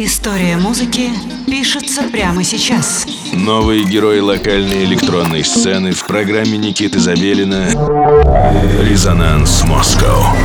История музыки пишется прямо сейчас. Новые герои локальной электронной сцены в программе Никиты Забелина «Резонанс Москва».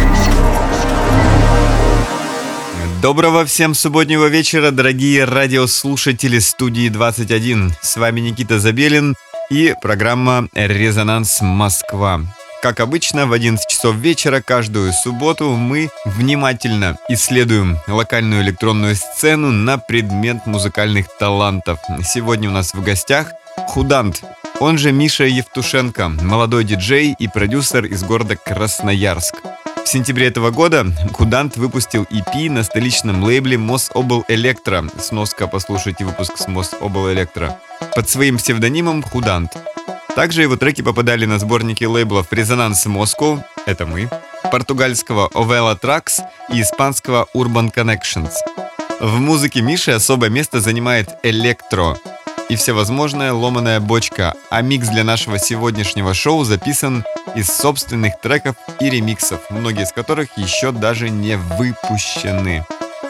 Доброго всем субботнего вечера, дорогие радиослушатели студии 21. С вами Никита Забелин и программа «Резонанс Москва». Как обычно, в 11 часов вечера каждую субботу мы внимательно исследуем локальную электронную сцену на предмет музыкальных талантов. Сегодня у нас в гостях Худант, он же Миша Евтушенко, молодой диджей и продюсер из города Красноярск. В сентябре этого года Худант выпустил EP на столичном лейбле Мособл Электро. Сноска послушайте выпуск с Мособл Электро. Под своим псевдонимом Худант. Также его треки попадали на сборники лейблов «Резонанс Москва» — это мы, португальского «Ovela Tracks» и испанского «Urban Connections». В музыке Миши особое место занимает электро и всевозможная ломаная бочка, а микс для нашего сегодняшнего шоу записан из собственных треков и ремиксов, многие из которых еще даже не выпущены.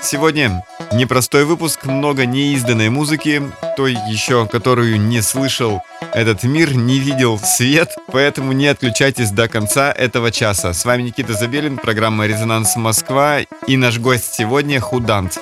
Сегодня непростой выпуск, много неизданной музыки, той еще, которую не слышал этот мир, не видел свет, поэтому не отключайтесь до конца этого часа. С вами Никита Забелин, программа «Резонанс Москва» и наш гость сегодня Худант.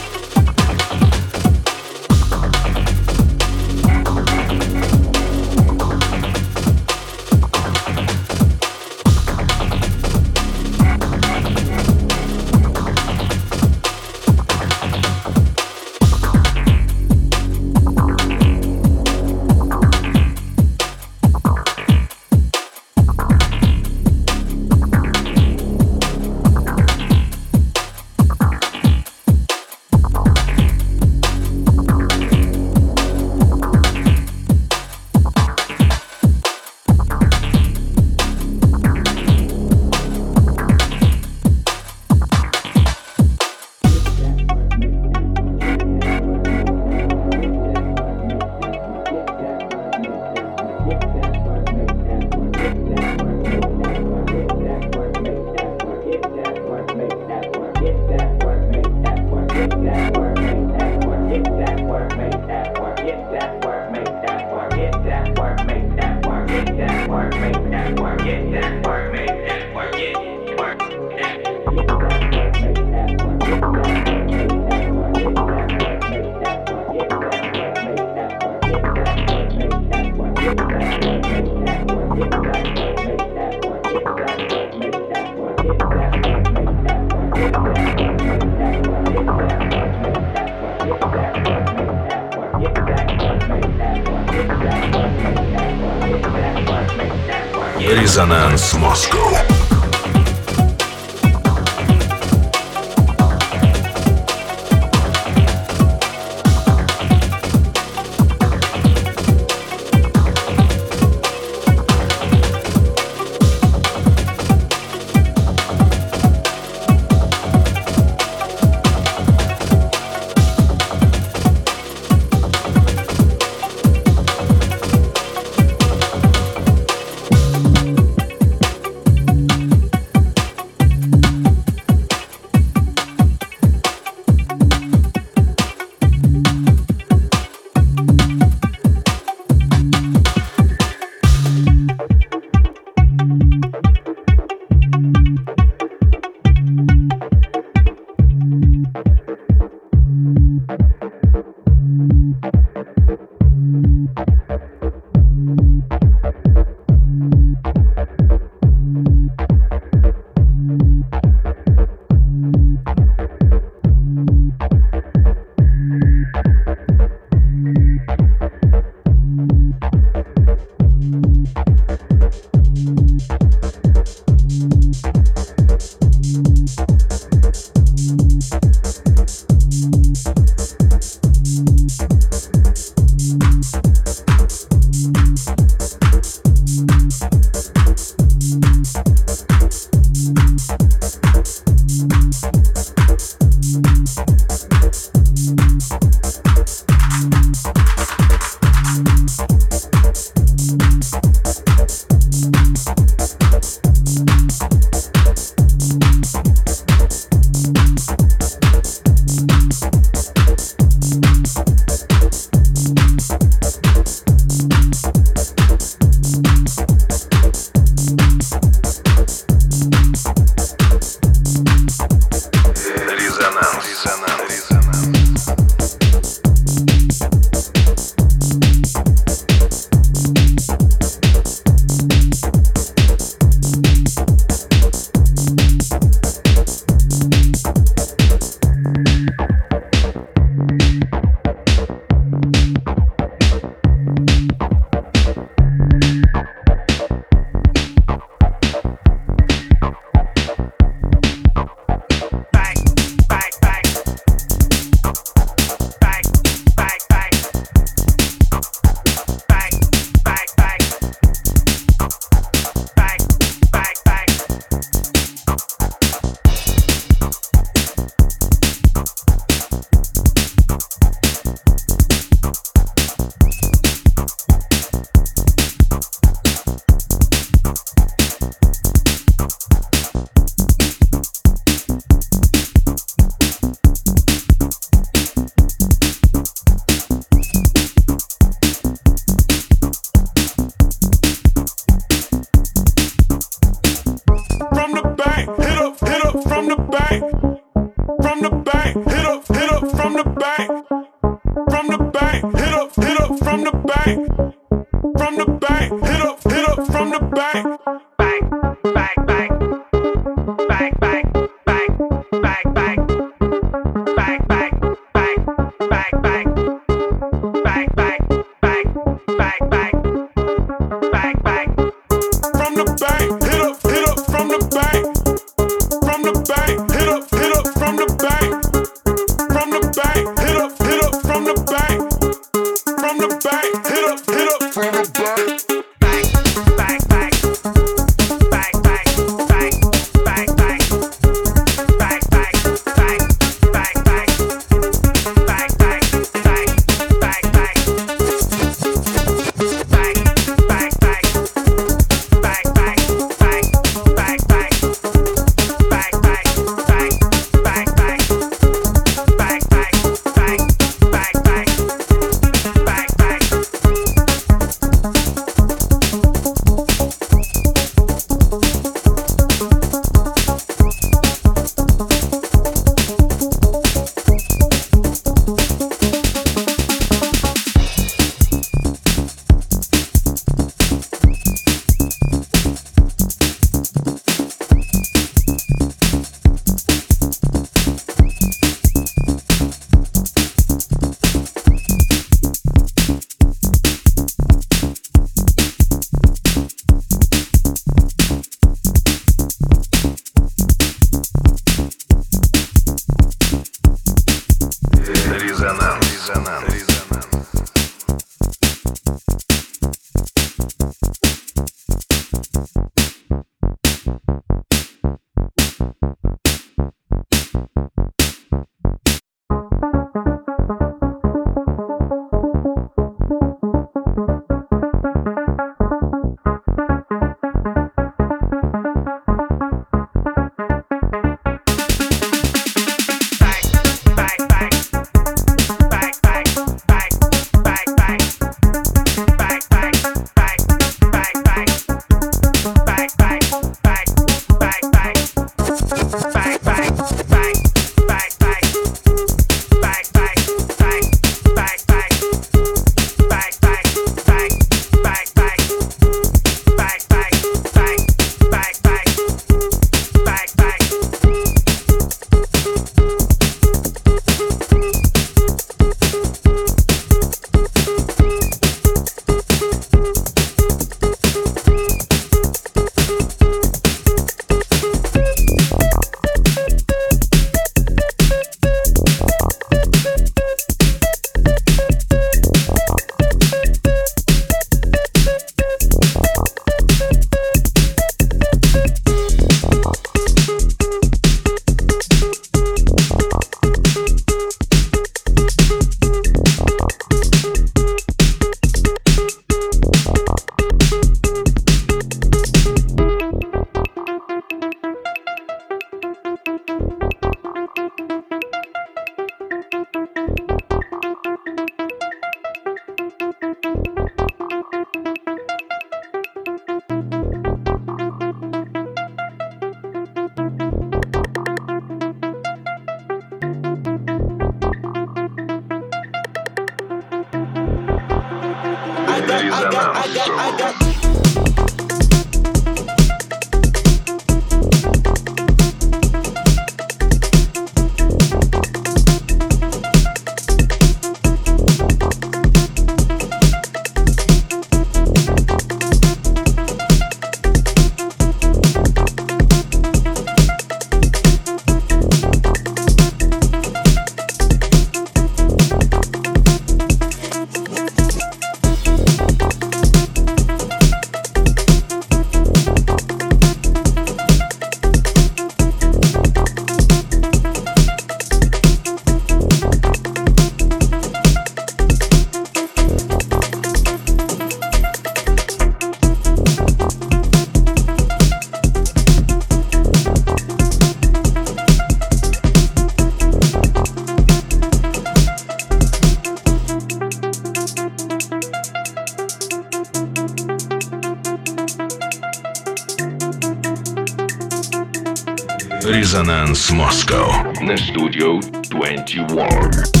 Moscow. На студию 21.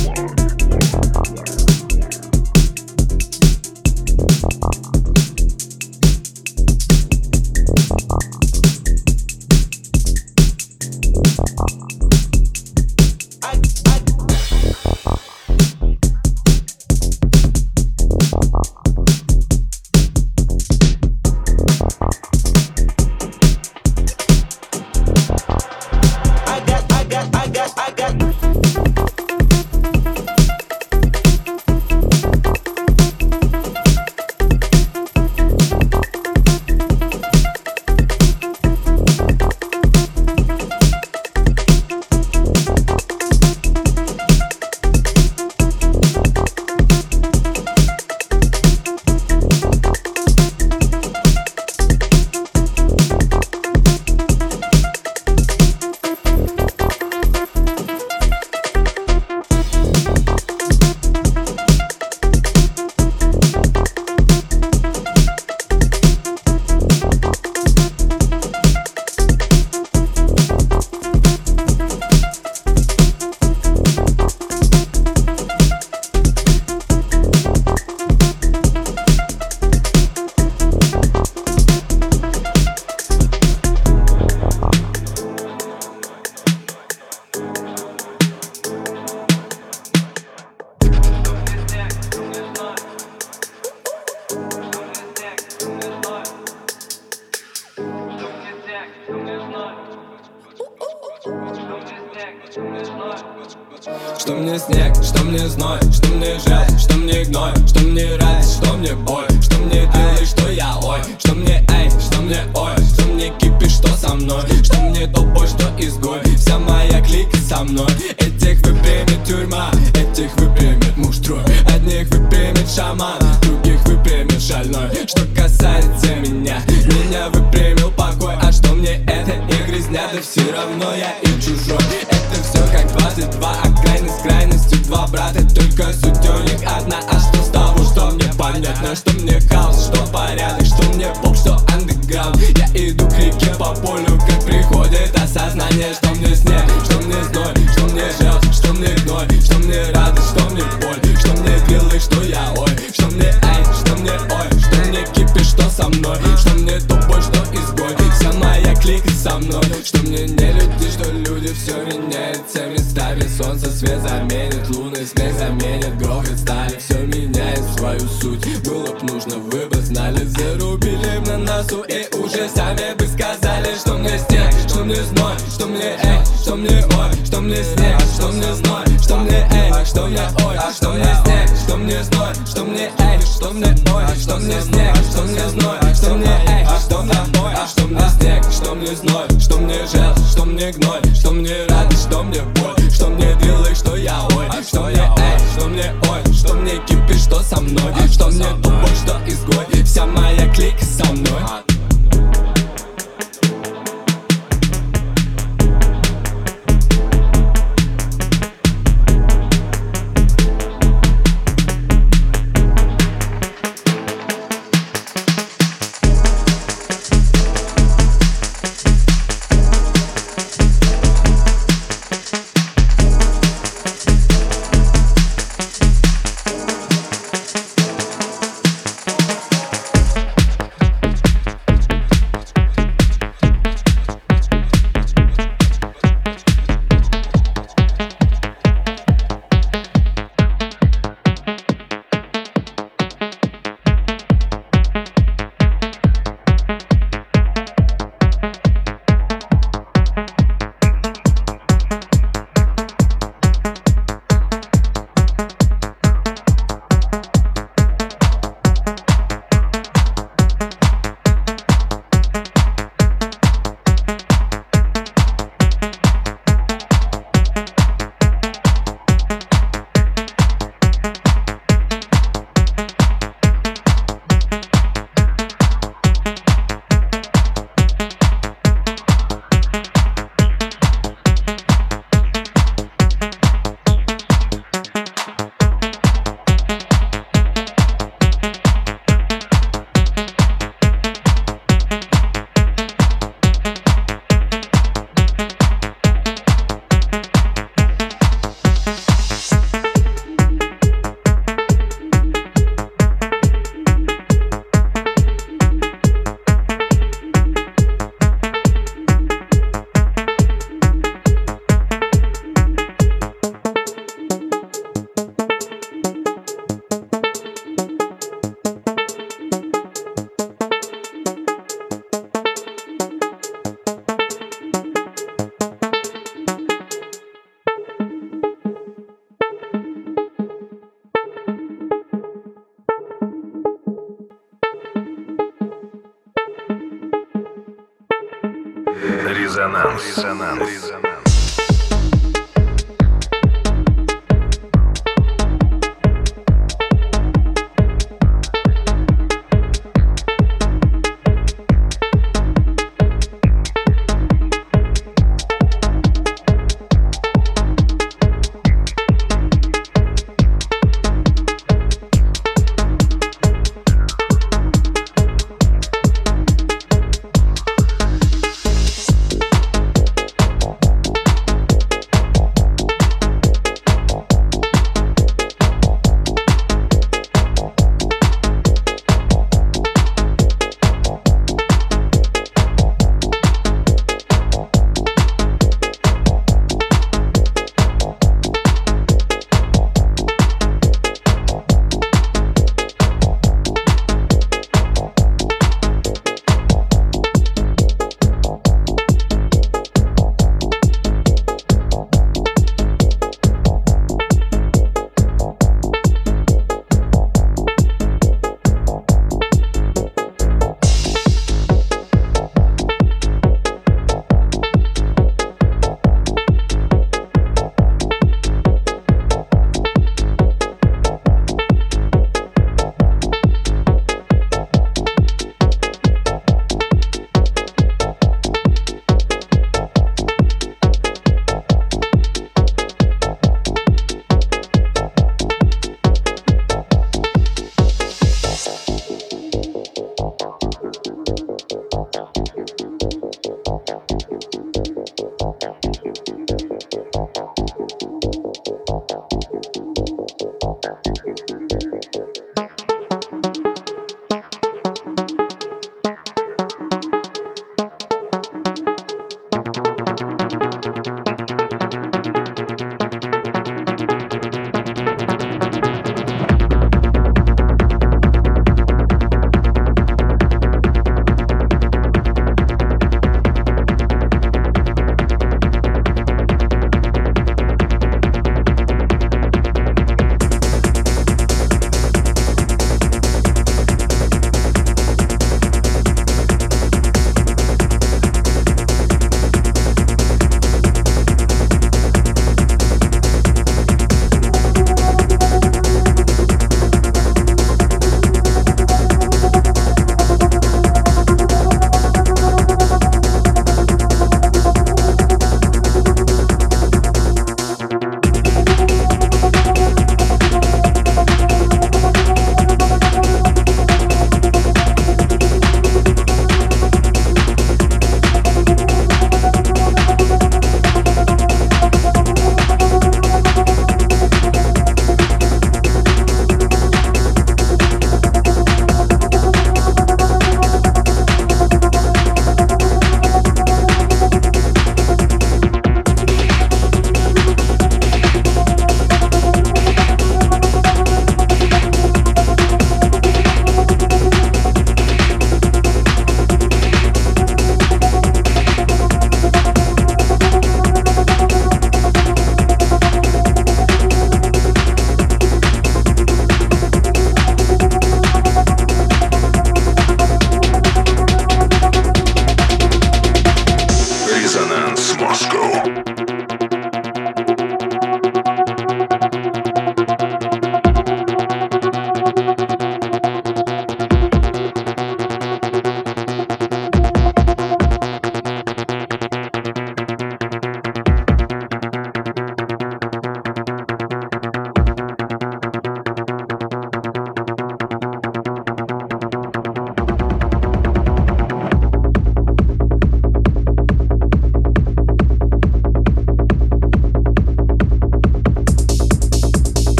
мне гной, что мне радость, что мне боль Что мне двилы, что я ой, а что мне эй, что мне ой Что мне кипит, что со мной, а что, что мне тупой, что изгой. Вся моя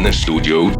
In the Studio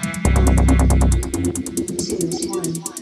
two one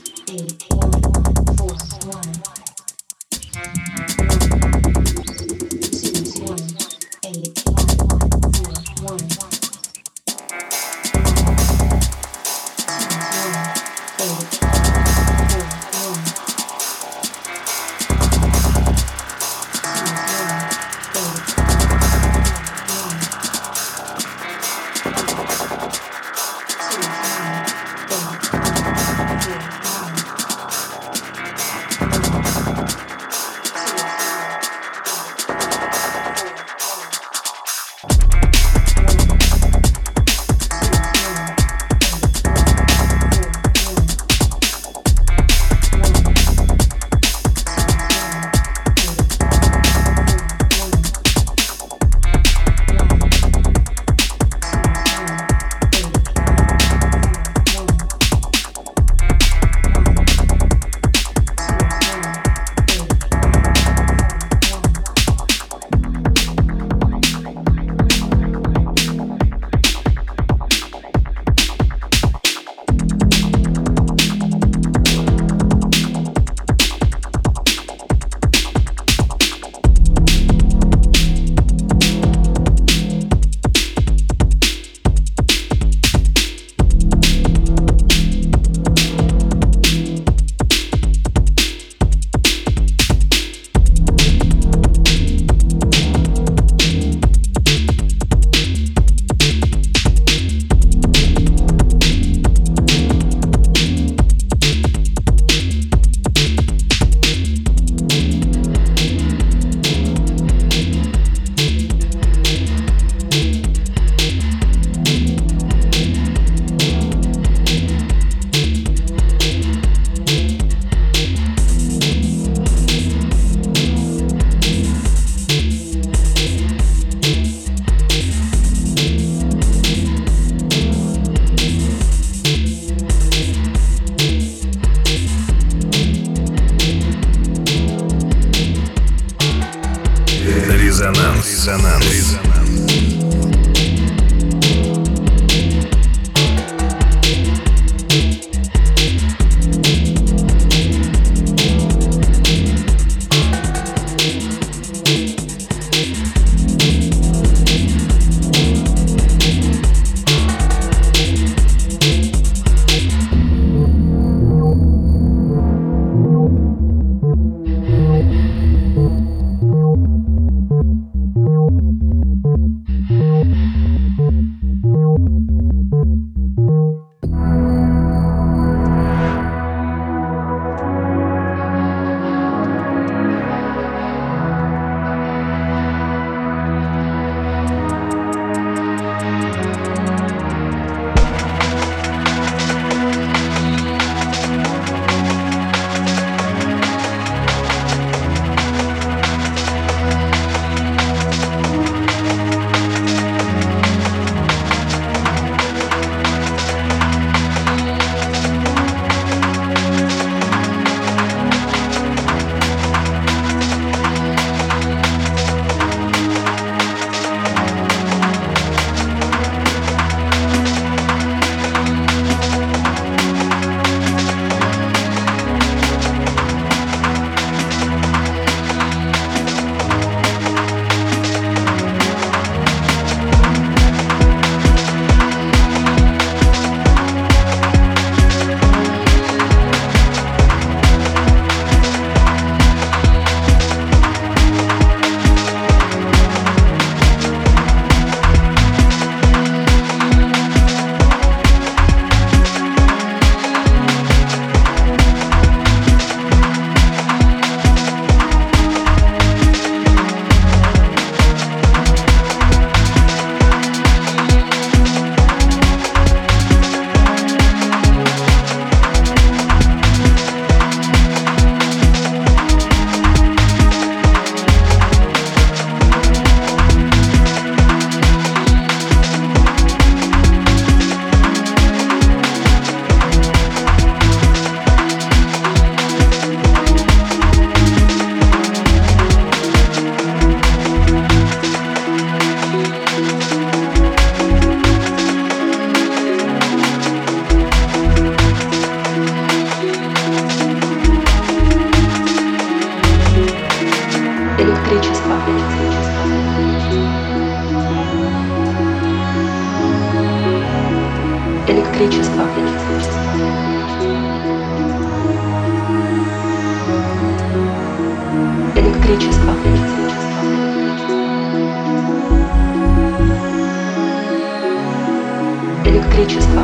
Электричество.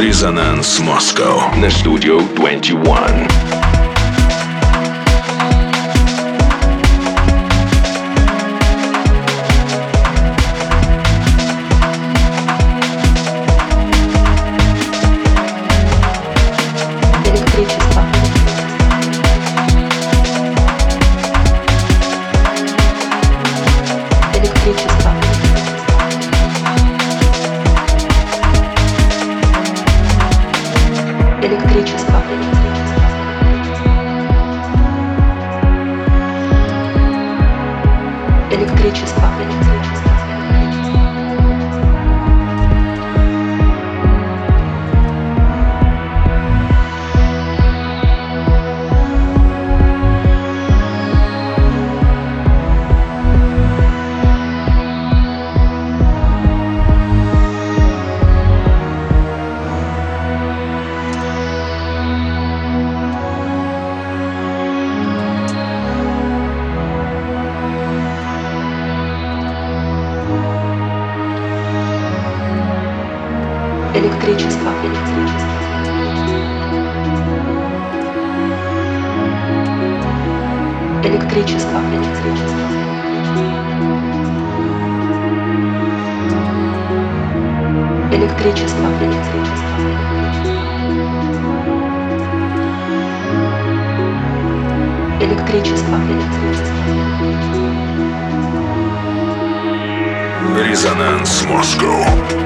Резонанс Москва на студию 21. Электричество. Электричество. Резонанс Москва.